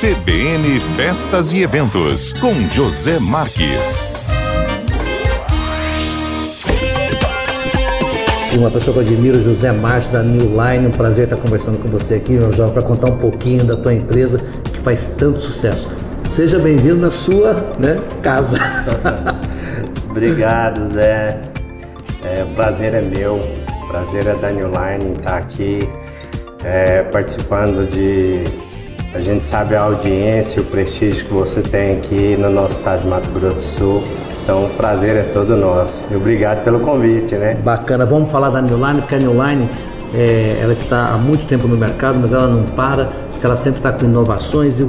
CBN Festas e Eventos, com José Marques. Uma pessoa que eu admiro, José Marques, da New Line. Um prazer estar conversando com você aqui, meu jovem, para contar um pouquinho da tua empresa que faz tanto sucesso. Seja bem-vindo na sua né, casa. Obrigado, Zé. É, o prazer é meu. O prazer é da New Line estar aqui é, participando de. A gente sabe a audiência, o prestígio que você tem aqui no nosso estado de Mato Grosso do Sul. Então, o prazer é todo nosso. E obrigado pelo convite, né? Bacana. Vamos falar da New Line, porque a New Line é, ela está há muito tempo no mercado, mas ela não para, porque ela sempre está com inovações. E...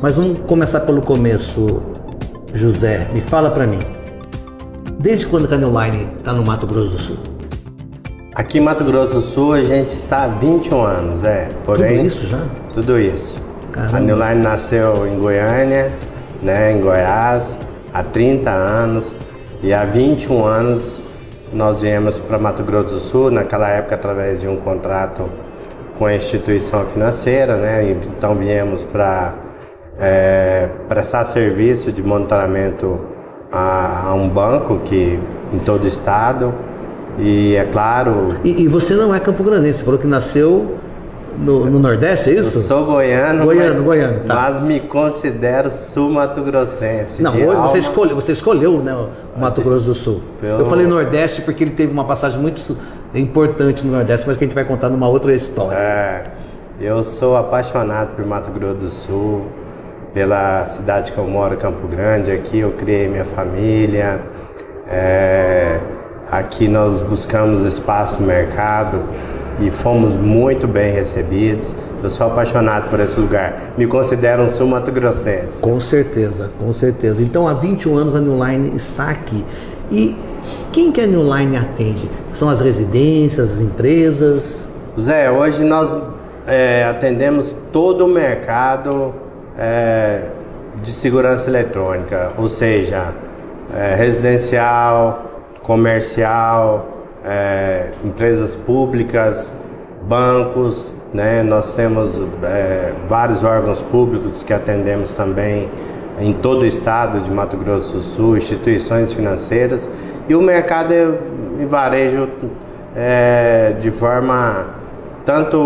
Mas vamos começar pelo começo, José. Me fala para mim. Desde quando a New Line está no Mato Grosso do Sul? Aqui em Mato Grosso do Sul a gente está há 21 anos, é. Porém, Tudo isso já? Tudo isso. Caramba. A New Line nasceu em Goiânia, né, em Goiás, há 30 anos. E há 21 anos nós viemos para Mato Grosso do Sul, naquela época através de um contrato com a instituição financeira, né? Então viemos para é, prestar serviço de monitoramento a, a um banco que em todo o estado. E é claro, E, e você não é Campo Grandense, você falou que nasceu no, no Nordeste, é eu isso? sou goiano, Goiano, mas, goiano, tá. mas me considero sul-mato-grossense. Não, hoje você escolheu, você escolheu né, o Mato Grosso do Sul. Pelo- Eu falei Nordeste porque ele teve uma passagem muito importante no Nordeste, mas que a gente vai contar numa outra história. É, eu sou apaixonado por Mato Grosso do Sul, pela cidade que eu moro, Campo Grande. Aqui eu criei minha família. É, aqui nós buscamos espaço no mercado e fomos muito bem recebidos. Eu sou apaixonado por esse lugar. Me considero um sul-mato-grossense. Com certeza, com certeza. Então há 21 anos a New Line está aqui. E quem que a New Line atende? São as residências, as empresas? Zé, hoje nós é, atendemos todo o mercado é, de segurança eletrônica, ou seja, é, residencial, comercial, é, empresas públicas, bancos, né? Nós temos é, vários órgãos públicos que atendemos também em todo o estado de Mato Grosso do Sul, instituições financeiras e o mercado em varejo é, de forma tanto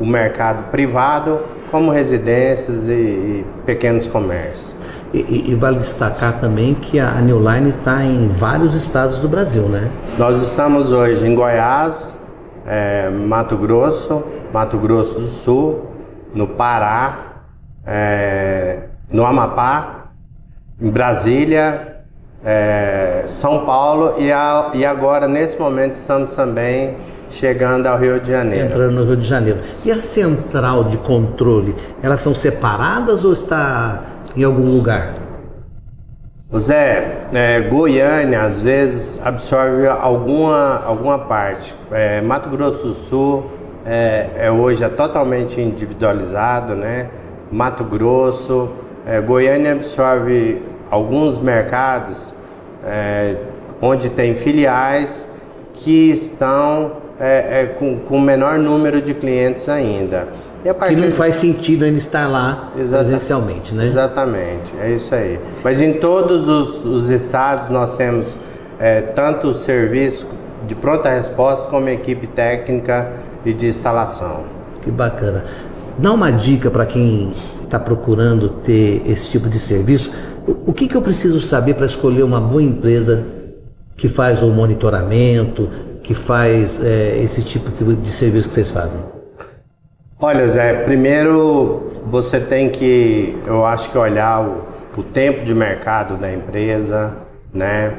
o mercado privado como residências e, e pequenos comércios. E, e- vale destacar também que a a New Line está em vários estados do Brasil, né? Nós estamos hoje em Goiás, é, Mato Grosso, Mato Grosso do Sul, no Pará, é, no Amapá, em Brasília, é, São Paulo e, a- e agora, nesse momento, estamos também chegando ao Rio de Janeiro. Entrando no Rio de Janeiro. E a central de controle, elas são separadas ou está em algum lugar? O Zé, é, Goiânia às vezes absorve alguma, alguma parte. É, Mato Grosso do Sul é, é hoje é totalmente individualizado, né? Mato Grosso, é, Goiânia absorve alguns mercados é, onde tem filiais que estão é, com, com menor número de clientes ainda. E a Que partir não faz sentido ainda estar lá presencialmente, né? Exatamente, é isso aí. Mas em todos os, os estados nós temos é, tanto o serviço de pronta resposta como equipe técnica e de instalação. Que bacana. Dá uma dica para quem está procurando ter esse tipo de serviço. O, o que, que eu preciso saber para escolher uma boa empresa que faz o monitoramento, que faz é, esse tipo de serviço que vocês fazem? Olha, Zé, primeiro você tem que, eu acho que olhar o, o tempo de mercado da empresa, né?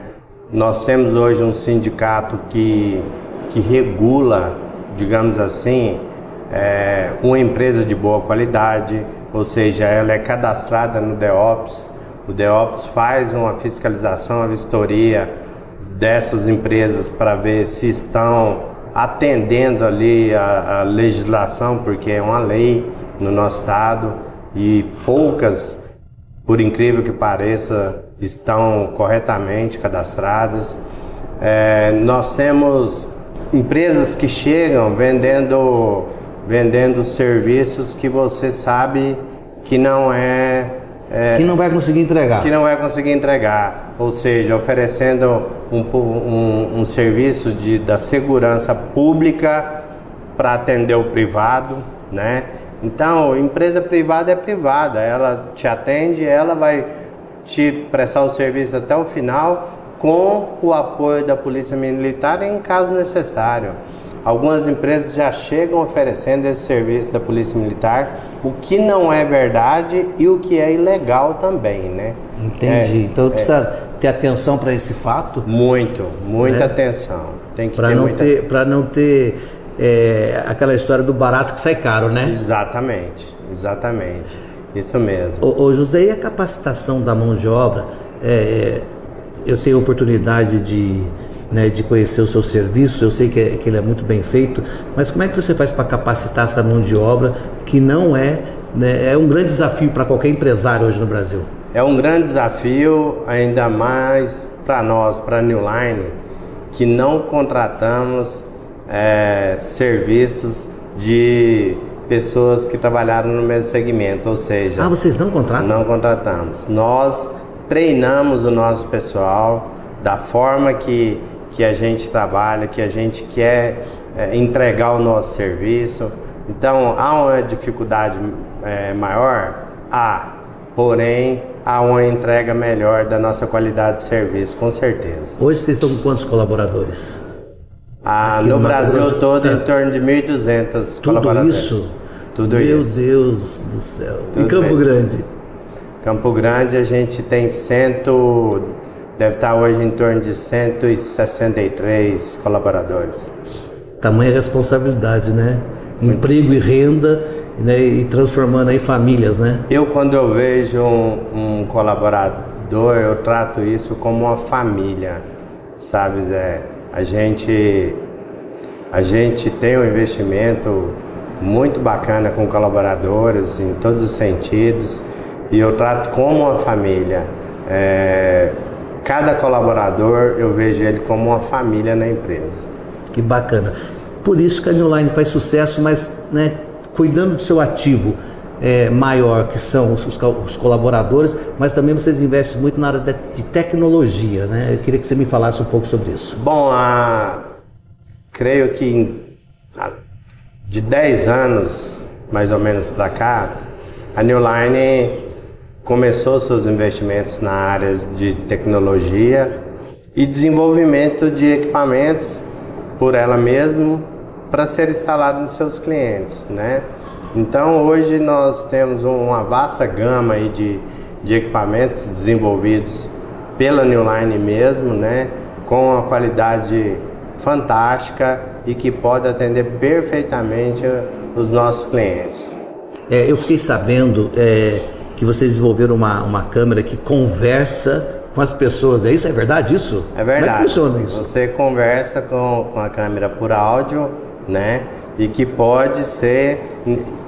Nós temos hoje um sindicato que, que regula, digamos assim, é, uma empresa de boa qualidade, ou seja, ela é cadastrada no DEOPS. O DEOPS faz uma fiscalização, uma vistoria dessas empresas para ver se estão atendendo ali a, a legislação, porque é uma lei no nosso estado e poucas, por incrível que pareça, estão corretamente cadastradas. É, nós temos empresas que chegam vendendo, vendendo serviços que você sabe que não é, é que não vai conseguir entregar. que não vai conseguir entregar, ou seja, oferecendo um, um, um serviço de, da segurança pública para atender o privado, né? Então, empresa privada é privada, ela te atende, ela vai te prestar o serviço até o final com o apoio da Polícia Militar em caso necessário. Algumas empresas já chegam oferecendo esse serviço da Polícia Militar, o que não é verdade e o que é ilegal também, né? Entendi. É, então precisa é, ter atenção para esse fato. Muito, muita né? atenção. Tem que pra ter não muita... ter para não ter é, aquela história do barato que sai caro, né? Exatamente, exatamente. Isso mesmo. Ô, ô José, e a capacitação da mão de obra? É, é eu tenho oportunidade de né, de conhecer o seu serviço, eu sei que, é, que ele é muito bem feito, mas como é que você faz para capacitar essa mão de obra que não é, né, é um grande desafio para qualquer empresário hoje no Brasil? É um grande desafio, ainda mais para nós, para a New Line, que não contratamos é, serviços de pessoas que trabalharam no mesmo segmento, ou seja... Ah, vocês não contratam? Não contratamos. Nós treinamos o nosso pessoal da forma que que a gente trabalha, que a gente quer é, entregar o nosso serviço. Então, há uma dificuldade é, maior? Há. Porém, há uma entrega melhor da nossa qualidade de serviço, com certeza. Hoje vocês estão com quantos colaboradores? Ah, no, no Brasil todo, é. em torno de 1.200 colaboradores. isso? Tudo Meu isso. Meu Deus do céu. Tudo e Campo bem. Grande? Campo Grande a gente tem cento Deve estar hoje em torno de 163 colaboradores. Tamanha responsabilidade, né? Emprego e renda né? e transformando aí famílias, né? Eu, quando eu vejo um, um colaborador, eu trato isso como uma família, sabe, Zé? A gente, a gente tem um investimento muito bacana com colaboradores em todos os sentidos e eu trato como uma família. É, cada colaborador eu vejo ele como uma família na empresa. Que bacana. Por isso que a New Line faz sucesso, mas né, cuidando do seu ativo é, maior, que são os, os, colaboradores, mas também vocês investem muito na área de, de tecnologia, né? Eu queria que você me falasse um pouco sobre isso. Bom, a, creio que a, de 10 anos, mais ou menos para cá, a New Line começou seus investimentos na área de tecnologia e desenvolvimento de equipamentos por ela mesma para ser instalado nos seus clientes, né? Então hoje nós temos uma vasta gama aí de, de equipamentos desenvolvidos pela Newline mesmo, né? Com uma qualidade fantástica e que pode atender perfeitamente os nossos clientes. É, eu fiquei sabendo é que vocês desenvolveram uma, uma câmera que conversa com as pessoas. É isso? É verdade isso? É verdade. Como é que funciona isso? Você conversa com, com a câmera por áudio, né? E que pode ser,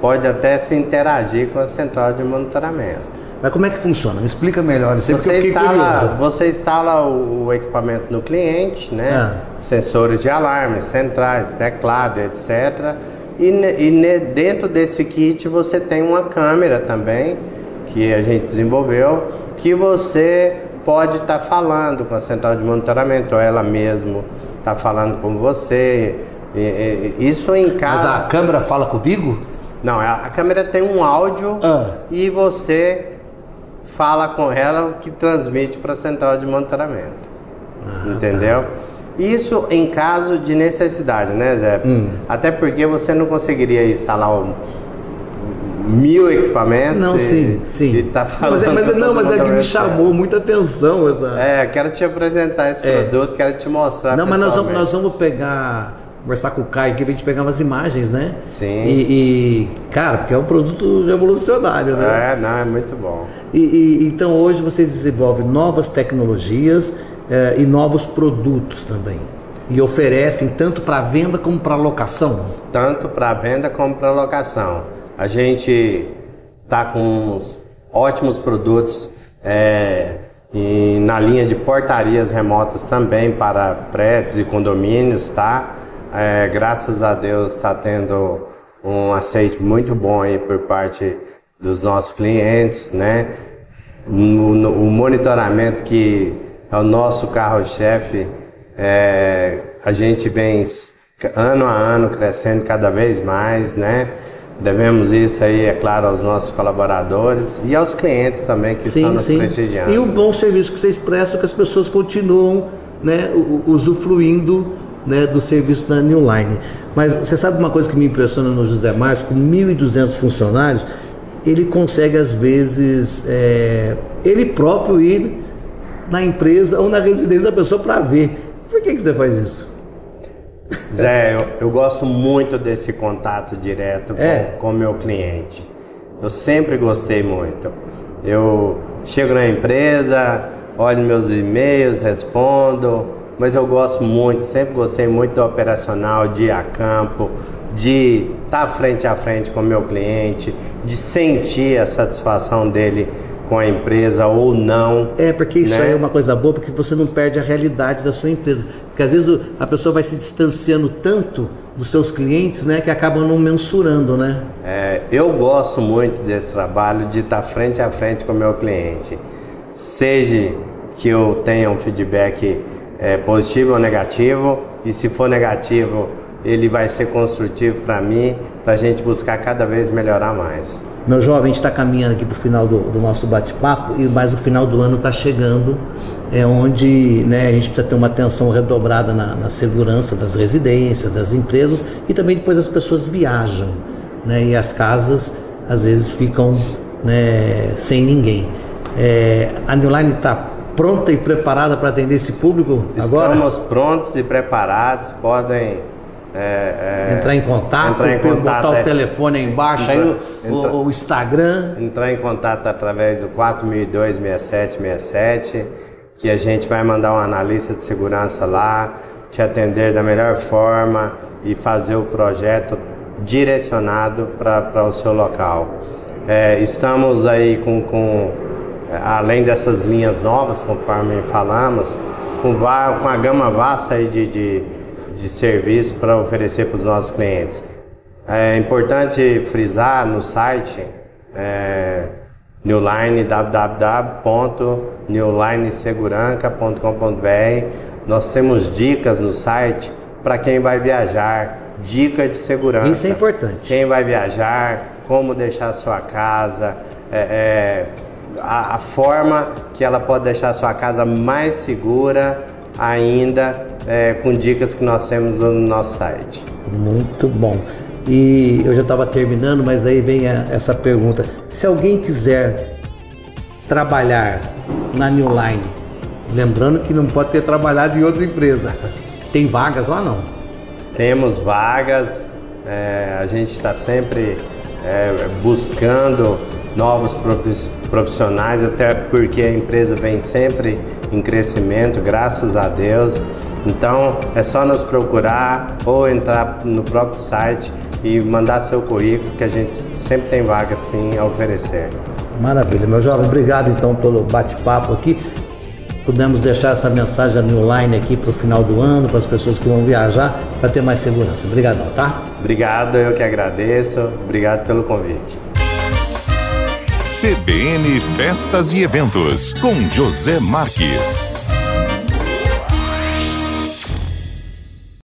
pode até se interagir com a central de monitoramento. Mas como é que funciona? Me explica melhor. Isso você, instala, você instala o, o, equipamento no cliente, né? Ah. Sensores de alarme, centrais, teclado, etc. E, e dentro desse kit você tem uma câmera também que a gente desenvolveu, que você pode estar tá falando com a central de monitoramento, ou ela mesmo está falando com você. Isso em casa. Mas a câmera fala comigo? Não, a câmera tem um áudio ah. e você fala com ela que transmite para a central de monitoramento. Ah, entendeu? Tá. Isso em caso de necessidade, né, Zé? Hum. Até porque você não conseguiria instalar um mil equipamentos. Não, e, sim, sim. E tá falando mas, é, mas não, mas é que me chamou muita atenção essa. É, quero te apresentar esse é. produto, quero te mostrar. Não, mas nós vamos, nós vamos pegar conversar com o Caio aqui pra gente pegar umas imagens, né? Sim. E, e, cara, porque é um produto revolucionário, né? É, não, é muito bom. E, e então hoje vocês desenvolvem novas tecnologias é, e novos produtos também. E oferecem tanto para venda como para locação? Tanto para venda como para locação. A gente está com ótimos produtos é, na linha de portarias remotas também para prédios e condomínios, tá? É, graças a Deus está tendo um aceite muito bom aí por parte dos nossos clientes, né? O, o monitoramento que é o nosso carro-chefe, é, a gente vem ano a ano crescendo cada vez mais, né? Devemos isso aí, é claro, aos nossos colaboradores e aos clientes também que sim, estão nos sim. prestigiando. E o bom serviço que vocês prestam, que as pessoas continuam né, usufruindo né, do serviço da New Line. Mas você sabe uma coisa que me impressiona no José Marcos, com 1.200 funcionários, ele consegue às vezes, é, ele próprio ir na empresa ou na residência da pessoa para ver. Por que, que você faz isso? Zé, eu, eu gosto muito desse contato direto com o meu cliente. Eu sempre gostei muito. Eu chego na empresa, olho meus e-mails, respondo, mas eu gosto muito, sempre gostei muito do operacional, de ir a campo, de estar frente a frente com o meu cliente, de sentir a satisfação dele com a empresa ou não. É, porque isso né? aí é uma coisa boa, porque você não perde a realidade da sua empresa. Porque às vezes a pessoa vai se distanciando tanto dos seus clientes, né, que acabam não mensurando, né? É, eu gosto muito desse trabalho de estar frente a frente com o meu cliente. Seja que eu tenha um feedback é, positivo ou negativo, e se for negativo, ele vai ser construtivo para mim, para a gente buscar cada vez melhorar mais. Meu jovem, a gente está caminhando aqui para o final do, do nosso bate-papo, e mais o final do ano está chegando, é onde né, a gente precisa ter uma atenção redobrada na, na, segurança das residências, das empresas, e também depois as pessoas viajam, né, e as casas às vezes ficam né, sem ninguém. É, a Newline está pronta e preparada para atender esse público agora? Estamos prontos e preparados, podem é, é, entrar em contato, entrar em contato botar é, o telefone aí embaixo, entra, aí o, entra, o, Instagram. Entrar em contato através do 4002-6767, que a gente vai mandar um analista de segurança lá, te atender da melhor forma e fazer o projeto direcionado para o seu local. É, estamos aí com, com, além dessas linhas novas, conforme falamos, com, com a gama vasta aí de, de de serviço para oferecer para os nossos clientes. É importante frisar no site é, Newline, www.newlineseguranca.com.br. Nós temos dicas no site para quem vai viajar, dica de segurança. Isso é importante. Quem vai viajar, como deixar sua casa, é, é, a, a forma que ela pode deixar sua casa mais segura ainda é, com dicas que nós temos no nosso site. Muito bom. E eu já estava terminando, mas aí vem a, essa pergunta: se alguém quiser trabalhar na New Line, lembrando que não pode ter trabalhado em outra empresa, tem vagas lá não? Temos vagas, é, a gente está sempre é, buscando novos profissionais, até porque a empresa vem sempre em crescimento, graças a Deus. Então é só nos procurar ou entrar no próprio site e mandar seu currículo, que a gente sempre tem vaga sim a oferecer. Maravilha, meu jovem, obrigado então pelo bate-papo aqui. Pudemos deixar essa mensagem online aqui para o final do ano, para as pessoas que vão viajar, para ter mais segurança. Obrigadão, tá? Obrigado, eu que agradeço. Obrigado pelo convite. CBN Festas e Eventos, com José Marques.